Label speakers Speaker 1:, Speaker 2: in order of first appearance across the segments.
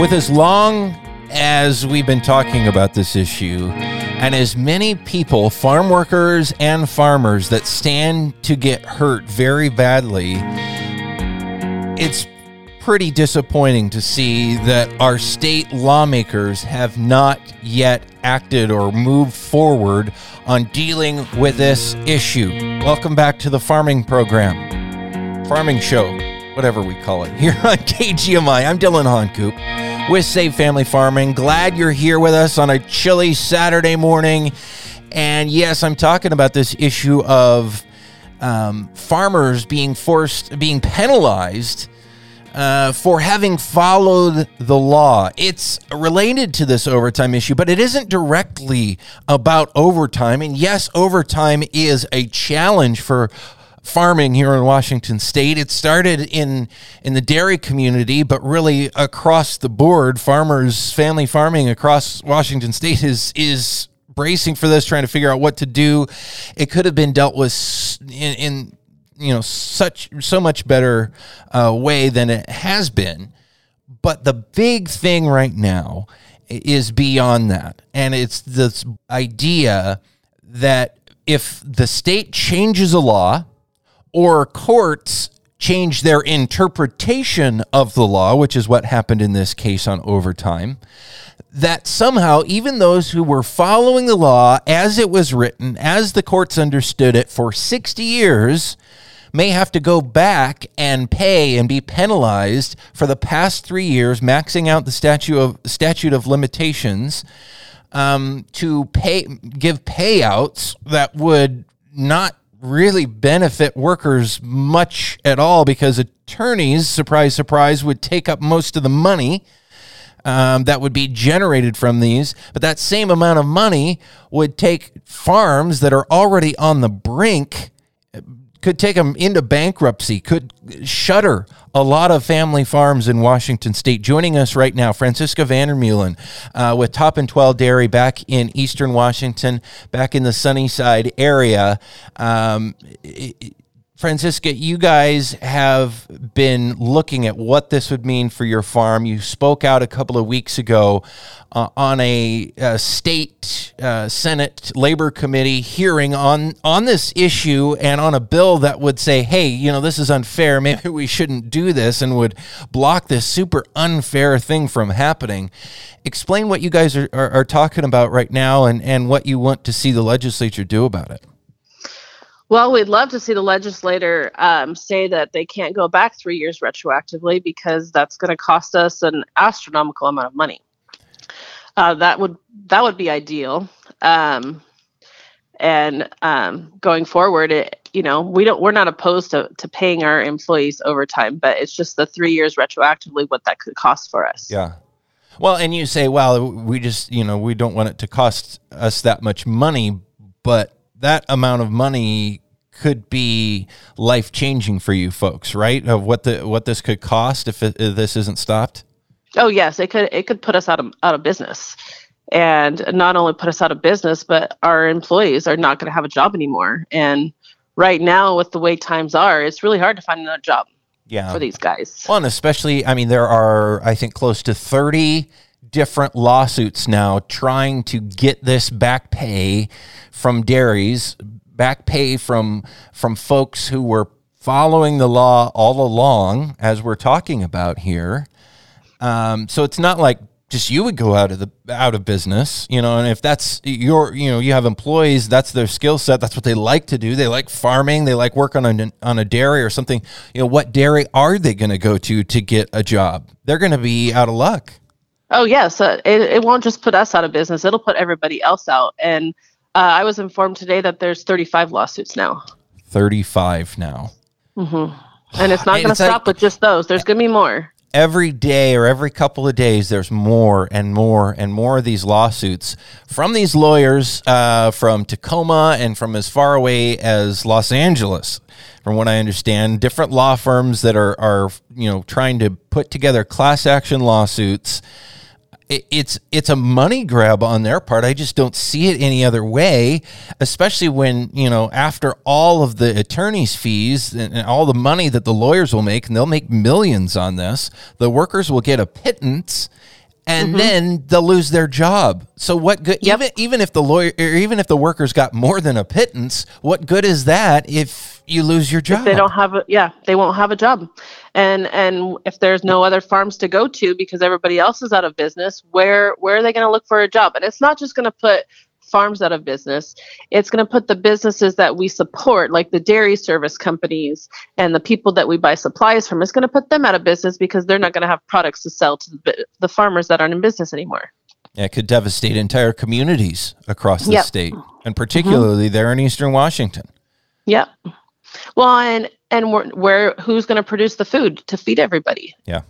Speaker 1: With as long as we've been talking about this issue, and as many people, farm workers and farmers, that stand to get hurt very badly, it's pretty disappointing to see that our state lawmakers have not yet acted or moved forward on dealing with this issue. Welcome back to the farming program, farming show, whatever we call it, here on KGMI. I'm Dylan Honcoop with Save Family Farming. Glad you're here with us on a chilly Saturday morning. And yes, I'm talking about this issue of um, farmers being forced, being penalized uh, for having followed the law. It's related to this overtime issue, but it isn't directly about overtime. And yes, overtime is a challenge for farming here in Washington state. It started in in the dairy community, but really across the board, farmers, family farming across Washington state is is bracing for this, trying to figure out what to do. It could have been dealt with in, in you know such so much better uh, way than it has been. But the big thing right now is beyond that, and it's this idea that if the state changes a law or courts change their interpretation of the law, which is what happened in this case on overtime, that somehow even those who were following the law as it was written, as the courts understood it for 60 years, may have to go back and pay and be penalized for the past three years, maxing out the statute of statute of limitations um, to pay give payouts that would not really benefit workers much at all because attorneys, surprise, surprise, would take up most of the money um, that would be generated from these. But that same amount of money would take farms that are already on the brink could take them into bankruptcy, could shutter a lot of family farms in Washington state. Joining us right now, Franziska Vandermeulen uh, with Top and 12 Dairy back in eastern Washington, back in the Sunnyside area. Um, it, Franziska, you guys have been looking at what this would mean for your farm. You spoke out a couple of weeks ago uh, on a, a state uh, Senate Labor Committee hearing on on this issue and on a bill that would say, "Hey, you know, this is unfair. Maybe we shouldn't do this," and would block this super unfair thing from happening. Explain what you guys are, are, are talking about right now and, and what you want to see the legislature do about it.
Speaker 2: Well, we'd love to see the legislator um, say that they can't go back three years retroactively because that's going to cost us an astronomical amount of money. Uh, that would that would be ideal. Um, and um, going forward, it, you know, we don't we're not opposed to, to paying our employees overtime, but it's just the three years retroactively what that could cost for us.
Speaker 1: Yeah. Well, and you say, well, we just you know we don't want it to cost us that much money, but that amount of money could be life changing for you folks, right? Of what the what this could cost if, it, if this isn't stopped.
Speaker 2: Oh yes, it could it could put us out of out of business, and not only put us out of business, but our employees are not going to have a job anymore. And right now, with the way times are, it's really hard to find another job. Yeah. for these guys.
Speaker 1: Well, and especially, I mean, there are I think close to thirty different lawsuits now trying to get this back pay from dairies, back pay from from folks who were following the law all along, as we're talking about here. Um, so it's not like just you would go out of the out of business, you know. And if that's your, you know, you have employees, that's their skill set. That's what they like to do. They like farming. They like work on a on a dairy or something. You know, what dairy are they going to go to to get a job? They're going to be out of luck.
Speaker 2: Oh yes, uh, it, it won't just put us out of business; it'll put everybody else out. And uh, I was informed today that there's 35 lawsuits now.
Speaker 1: 35 now.
Speaker 2: Mm-hmm. And it's not going to stop like, with just those. There's going to be more.
Speaker 1: Every day or every couple of days, there's more and more and more of these lawsuits from these lawyers uh, from Tacoma and from as far away as Los Angeles from what I understand, different law firms that are are you know trying to put together class action lawsuits it's it's a money grab on their part. I just don't see it any other way, especially when you know after all of the attorneys' fees and, and all the money that the lawyers will make, and they'll make millions on this. The workers will get a pittance, and mm-hmm. then they'll lose their job. So what good? Yep. Even even if the lawyer, or even if the workers got more than a pittance, what good is that if you lose your job?
Speaker 2: If they don't have a yeah, they won't have a job, and and if there's no other farms to go to because everybody else is out of business, where where are they going to look for a job? And it's not just going to put farms out of business. It's going to put the businesses that we support, like the dairy service companies and the people that we buy supplies from, it's going to put them out of business because they're not going to have products to sell to the, the farmers that aren't in business anymore.
Speaker 1: Yeah, it could devastate entire communities across the yep. state, and particularly mm-hmm. there in Eastern Washington.
Speaker 2: Yep. Well, and and where who's going to produce the food to feed everybody?
Speaker 1: Yeah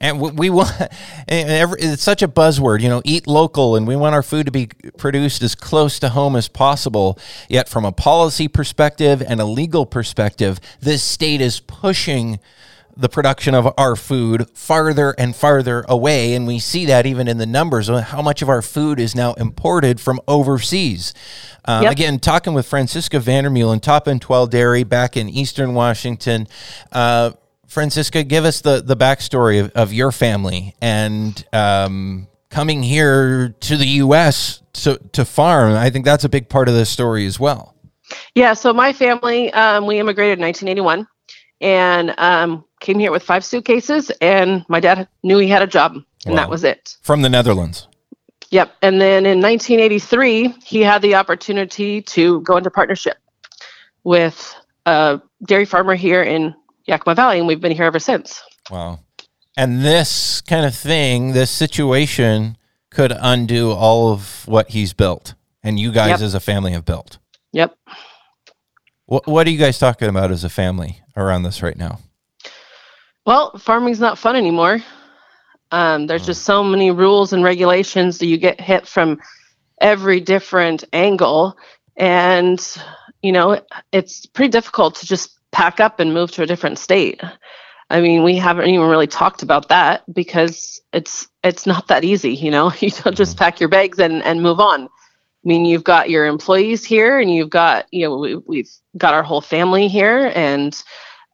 Speaker 1: and we want it's such a buzzword you know eat local and we want our food to be produced as close to home as possible. Yet from a policy perspective and a legal perspective this state is pushing the production of our food farther and farther away. And we see that even in the numbers of how much of our food is now imported from overseas. Um, yep. again talking with francisca vandermeulen top and 12 dairy back in eastern washington uh, Francisca, give us the, the backstory of, of your family and um, coming here to the U.S. to, to farm. I think that's a big part of the story as well.
Speaker 2: Yeah, so my family, um, we immigrated in 1981 and um, came here with five suitcases, and my dad knew he had a job, and wow. that was it.
Speaker 1: From the Netherlands.
Speaker 2: Yep. And then in 1983, he had the opportunity to go into partnership with a dairy farmer here in Yakima Valley, and we've been here ever since.
Speaker 1: Wow. And this kind of thing, this situation could undo all of what he's built and you guys yep. as a family have built.
Speaker 2: Yep.
Speaker 1: What, what are you guys talking about as a family around this right now?
Speaker 2: Well, farming's not fun anymore. Um, there's just so many rules and regulations that you get hit from every different angle. And, you know, it's pretty difficult to just pack up and move to a different state. I mean, we haven't even really talked about that because it's it's not that easy, you know. You don't just pack your bags and and move on. I mean, you've got your employees here, and you've got you know we, we've got our whole family here, and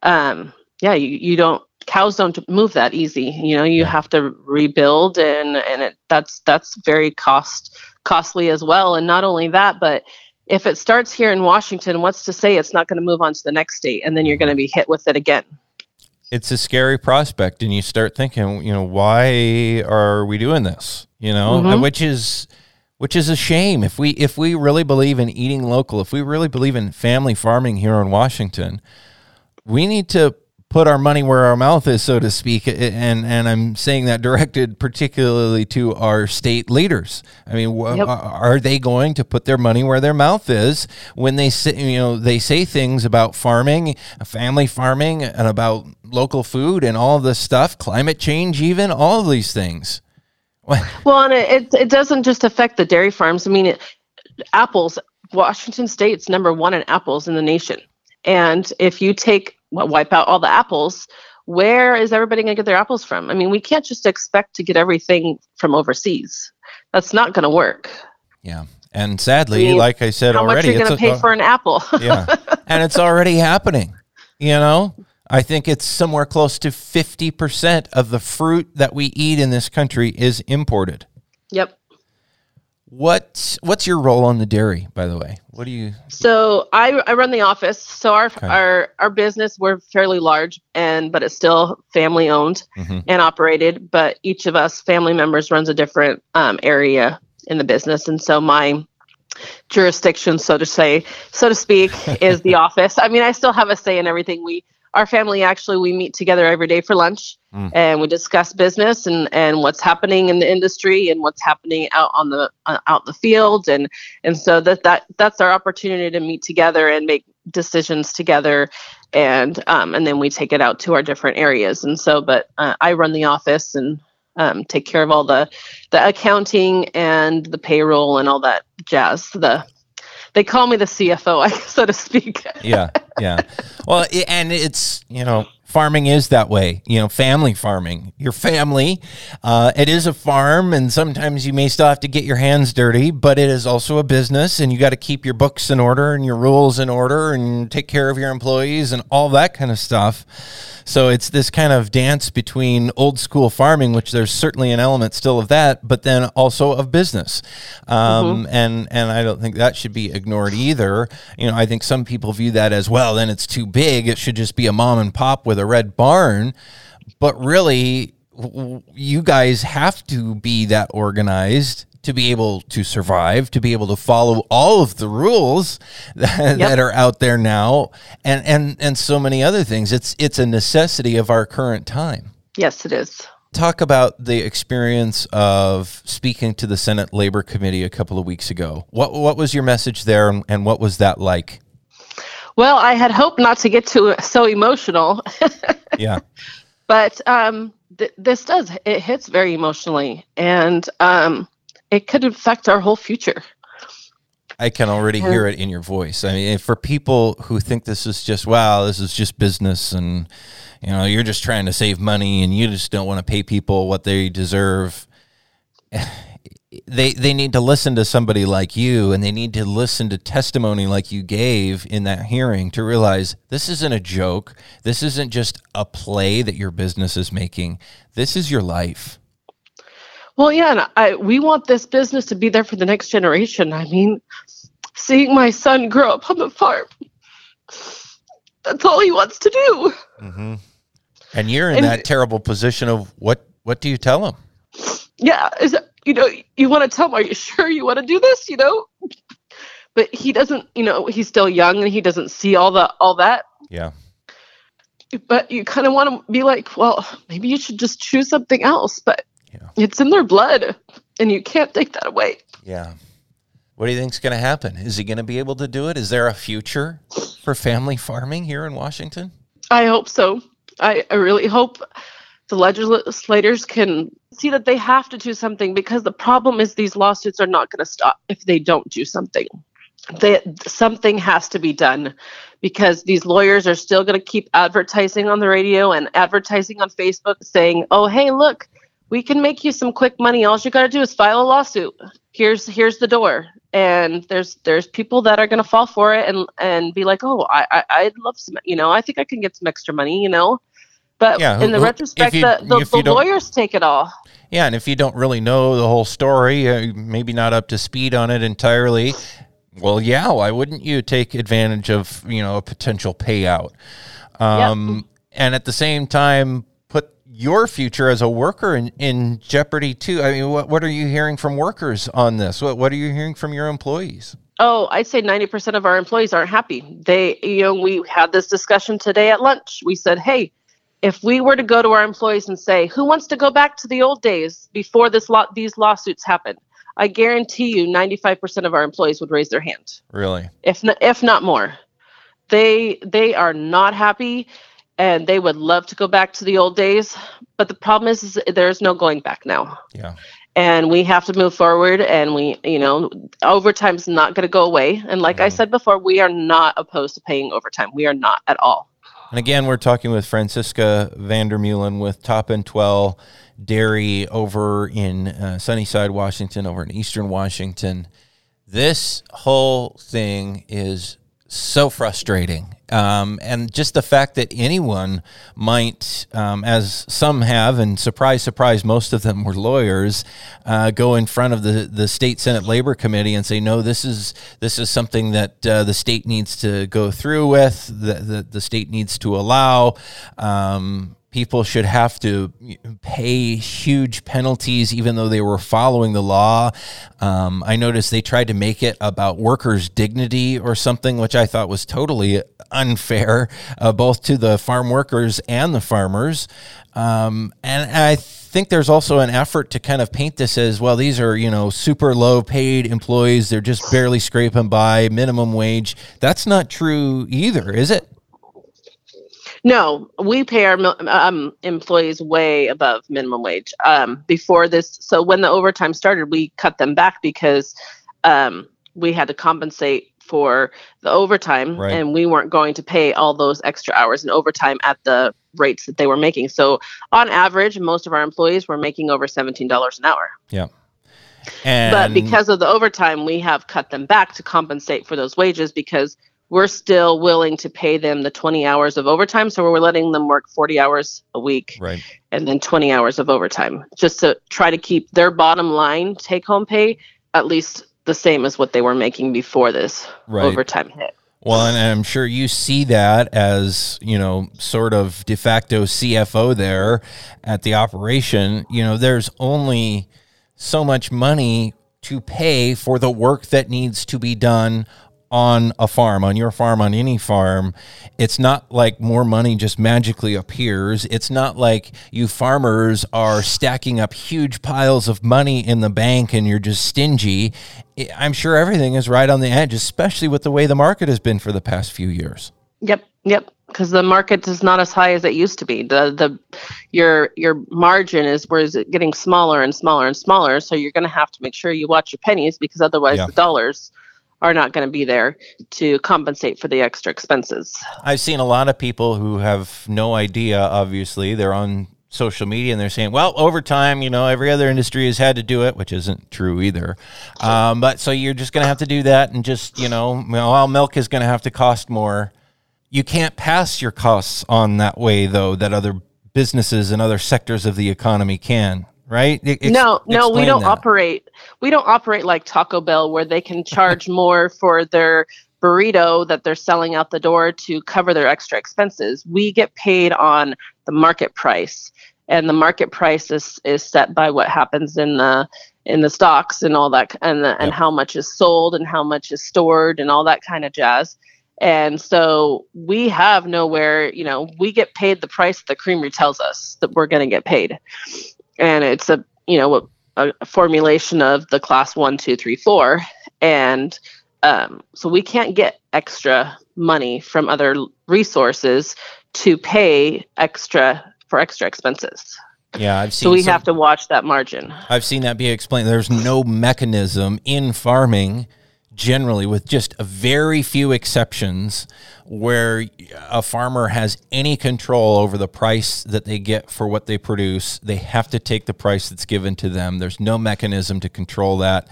Speaker 2: um, yeah, you you don't cows don't move that easy. You know, you have to rebuild, and and it, that's that's very cost costly as well. And not only that, but if it starts here in Washington, what's to say it's not going to move on to the next state and then you're going to be hit with it again?
Speaker 1: It's a scary prospect, and you start thinking, you know, why are we doing this? You know, mm-hmm. which is which is a shame. If we if we really believe in eating local, if we really believe in family farming here in Washington, we need to put our money where our mouth is, so to speak. And and I'm saying that directed particularly to our state leaders. I mean, yep. are they going to put their money where their mouth is when they say you know they say things about farming, family farming, and about local food and all this stuff, climate change, even all of these things.
Speaker 2: well, and it it doesn't just affect the dairy farms. I mean, it, apples. Washington State's number one in apples in the nation. And if you take wipe out all the apples, where is everybody going to get their apples from? I mean, we can't just expect to get everything from overseas. That's not going to work.
Speaker 1: Yeah. And sadly, I mean, like I said
Speaker 2: how
Speaker 1: already,
Speaker 2: much you're going to pay for an apple?
Speaker 1: yeah, and it's already happening. You know, I think it's somewhere close to fifty percent of the fruit that we eat in this country is imported.
Speaker 2: Yep.
Speaker 1: What what's your role on the dairy, by the way? What do you?
Speaker 2: So I, I run the office. So our okay. our our business we're fairly large, and but it's still family owned mm-hmm. and operated. But each of us family members runs a different um, area in the business, and so my jurisdiction, so to say, so to speak, is the office. I mean, I still have a say in everything we our family actually we meet together every day for lunch mm. and we discuss business and and what's happening in the industry and what's happening out on the uh, out the field. And and so that that that's our opportunity to meet together and make decisions together. And um, and then we take it out to our different areas. And so but uh, I run the office and um, take care of all the the accounting and the payroll and all that jazz the they call me the CFO, so to speak.
Speaker 1: yeah, yeah. Well, and it's you know farming is that way you know family farming your family uh, it is a farm and sometimes you may still have to get your hands dirty but it is also a business and you got to keep your books in order and your rules in order and take care of your employees and all that kind of stuff so it's this kind of dance between old school farming, which there's certainly an element still of that, but then also of business. Um, mm-hmm. And and I don't think that should be ignored either. You know, I think some people view that as well. Then it's too big. It should just be a mom and pop with a red barn. But really, you guys have to be that organized to be able to survive, to be able to follow all of the rules that, yep. that, are out there now, and and and so many other things. It's it's a necessity of our current time.
Speaker 2: Yes, it is.
Speaker 1: Talk about the experience of speaking to the Senate Labor Committee a couple of weeks ago. What what was your message there, and, and what was that like?
Speaker 2: Well, I had hoped not to get to so emotional.
Speaker 1: yeah.
Speaker 2: But um, th- this does it hits very emotionally, and um, it could affect our whole future.
Speaker 1: I can already hear it in your voice. I mean, for people who think this is just wow, this is just business, and you know, you're just trying to save money, and you just don't want to pay people what they deserve. They they need to listen to somebody like you, and they need to listen to testimony like you gave in that hearing to realize this isn't a joke. This isn't just a play that your business is making. This is your life.
Speaker 2: Well, yeah, and I, we want this business to be there for the next generation. I mean, seeing my son grow up on the farm, that's all he wants to do.
Speaker 1: Mm-hmm. And you're in and, that terrible position of what? What do you tell him?
Speaker 2: Yeah, is you know, you want to tell him, are you sure you want to do this? You know, but he doesn't. You know, he's still young and he doesn't see all the all that.
Speaker 1: Yeah.
Speaker 2: But you kind of want to be like, well, maybe you should just choose something else. But yeah. It's in their blood, and you can't take that away.
Speaker 1: Yeah. What do you think's going to happen? Is he going to be able to do it? Is there a future for family farming here in Washington?
Speaker 2: I hope so. I, I really hope the legislators can see that they have to do something because the problem is these lawsuits are not going to stop if they don't do something. They, something has to be done because these lawyers are still going to keep advertising on the radio and advertising on Facebook saying, "Oh, hey, look, we can make you some quick money. All you got to do is file a lawsuit. Here's here's the door. And there's there's people that are going to fall for it and and be like, oh, I, I I'd love some, you know, I think I can get some extra money, you know. But yeah, in the who, retrospect, you, the, the, the lawyers take it all.
Speaker 1: Yeah, and if you don't really know the whole story, uh, maybe not up to speed on it entirely, well, yeah, why wouldn't you take advantage of you know a potential payout? Um, yep. And at the same time, put your future as a worker in, in jeopardy too. I mean, what, what are you hearing from workers on this? What, what are you hearing from your employees?
Speaker 2: Oh, I'd say 90% of our employees aren't happy. They, you know, we had this discussion today at lunch. We said, hey, if we were to go to our employees and say, who wants to go back to the old days before this lot these lawsuits happened? I guarantee you 95% of our employees would raise their hand.
Speaker 1: Really?
Speaker 2: If not, if not more. They they are not happy and they would love to go back to the old days but the problem is, is there's no going back now
Speaker 1: yeah
Speaker 2: and we have to move forward and we you know overtime is not going to go away and like mm-hmm. i said before we are not opposed to paying overtime we are not at all
Speaker 1: and again we're talking with francisca vandermeulen with top and 12 dairy over in uh, sunnyside washington over in eastern washington. This whole thing is so frustrating. Um, and just the fact that anyone might, um, as some have, and surprise, surprise, most of them were lawyers, uh, go in front of the, the state Senate Labor Committee and say, no, this is this is something that uh, the state needs to go through with, that the, the state needs to allow. Um, people should have to pay huge penalties even though they were following the law. Um, I noticed they tried to make it about workers' dignity or something, which I thought was totally unfair, uh, both to the farm workers and the farmers. Um, and I think there's also an effort to kind of paint this as well. These are you know super low paid employees; they're just barely scraping by minimum wage. That's not true either, is it?
Speaker 2: No, we pay our um, employees way above minimum wage. Um, before this, so when the overtime started, we cut them back because um, we had to compensate for the overtime
Speaker 1: Right.
Speaker 2: and we weren't going to pay all those extra hours in overtime at the rates that they were making. So on average, most of our employees were making over $17 an hour.
Speaker 1: Yeah. And
Speaker 2: but because of the overtime, we have cut them back to compensate for those wages because we're still willing to pay them the 20 hours of overtime. So we're letting them work 40 hours a week
Speaker 1: right.
Speaker 2: and then 20 hours of overtime just to try to keep their bottom line take home pay at least the same as what they were making before this
Speaker 1: Right.
Speaker 2: overtime hit.
Speaker 1: Well, and I'm sure you see that as, you know, sort of de facto CFO there at the operation. You know, there's only so much money to pay for the work that needs to be done on a farm, on your farm, on any farm. It's not like more money just magically appears. It's not like you farmers are stacking up huge piles of money in the bank and you're just stingy. I'm sure everything is right on the edge, especially with the way the market has been for the past few years.
Speaker 2: Yep, yep. Because the market is not as high as it used to be. The the your your margin is where is it getting smaller and smaller and smaller. So you're going to have to make sure you watch your pennies because otherwise
Speaker 1: Yeah.
Speaker 2: the dollars are not going to be there to compensate for the extra expenses.
Speaker 1: I've seen a lot of people who have no idea, obviously. They're on social media and they're saying, well, over time, you know, every other industry has had to do it, which isn't true either. Um, but so you're just going to have to do that and just, you know, well, milk is going to have to cost more. You can't pass your costs on that way, though, that other businesses and other sectors of the economy can, right? Ex-
Speaker 2: no, no, we don't
Speaker 1: that.
Speaker 2: operate. We don't operate like Taco Bell, where they can charge more for their burrito that they're selling out the door to cover their extra expenses. We get paid on the market price, and the market price is, is set by what happens in the in the stocks and all that, and the, and
Speaker 1: Yep.
Speaker 2: how much is sold and how much is stored and all that kind of jazz. And so we have nowhere, you know, we get paid the price the creamery tells us that we're going to get paid. And it's a, you know, a, a formulation of the class one, two, three, four. And um, so we can't get extra money from other resources to pay extra for extra expenses.
Speaker 1: Yeah, I've seen
Speaker 2: So we
Speaker 1: some-
Speaker 2: have to watch that margin.
Speaker 1: I've seen that be explained. There's no mechanism in farming, generally, with just a very few exceptions, where a farmer has any control over the price that they get for what they produce. They have to take the price that's given to them. There's no mechanism to control that.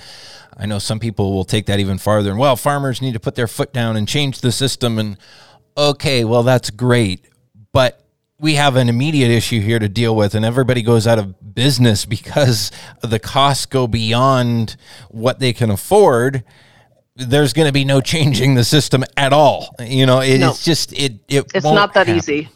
Speaker 1: I know some people will take that even farther and, well, farmers need to put their foot down and change the system. And okay, well, that's great. But we have an immediate issue here to deal with, and everybody goes out of business because the costs go beyond what they can afford. There's going to be no changing the system at all. You know, it-
Speaker 2: No.
Speaker 1: it's just it. it
Speaker 2: It's not that
Speaker 1: happen.
Speaker 2: easy.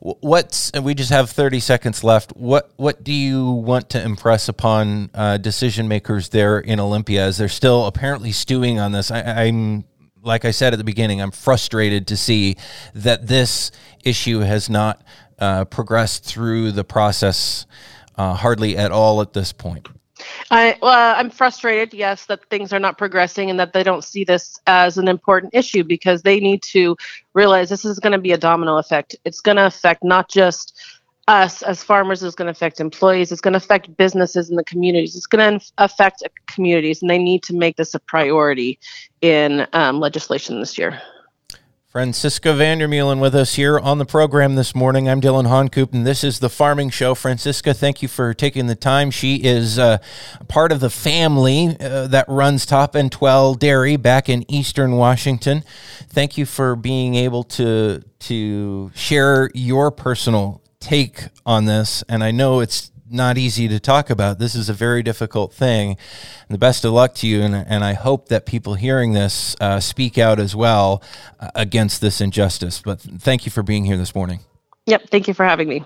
Speaker 1: What's and we just have 30 seconds left. What what do you want to impress upon uh, decision makers there in Olympia as they're still apparently stewing on this? I, I'm like I said at the beginning, I'm frustrated to see that this issue has not uh, progressed through the process uh, hardly at all at this point.
Speaker 2: I well, I'm frustrated, yes, that things are not progressing and that they don't see this as an important issue because they need to realize this is going to be a domino effect. It's going to affect not just us as farmers, it's going to affect employees, it's going to affect businesses in the communities, it's going to affect communities, and they need to make this a priority in um, legislation this year.
Speaker 1: Francisca Vandermeulen with us here on the program this morning. I'm Dylan Honcoop, and this is the Farming Show. Francisca, thank you for taking the time. She is uh, part of the family uh, that runs Top and Twelve Dairy back in Eastern Washington. Thank you for being able to to share your personal take on this. And I know it's not easy to talk about. This is a very difficult thing. And the best of luck to you. And, and I hope that people hearing this uh, speak out as well uh, against this injustice. But thank you for being here this morning.
Speaker 2: Yep. Thank you for having me.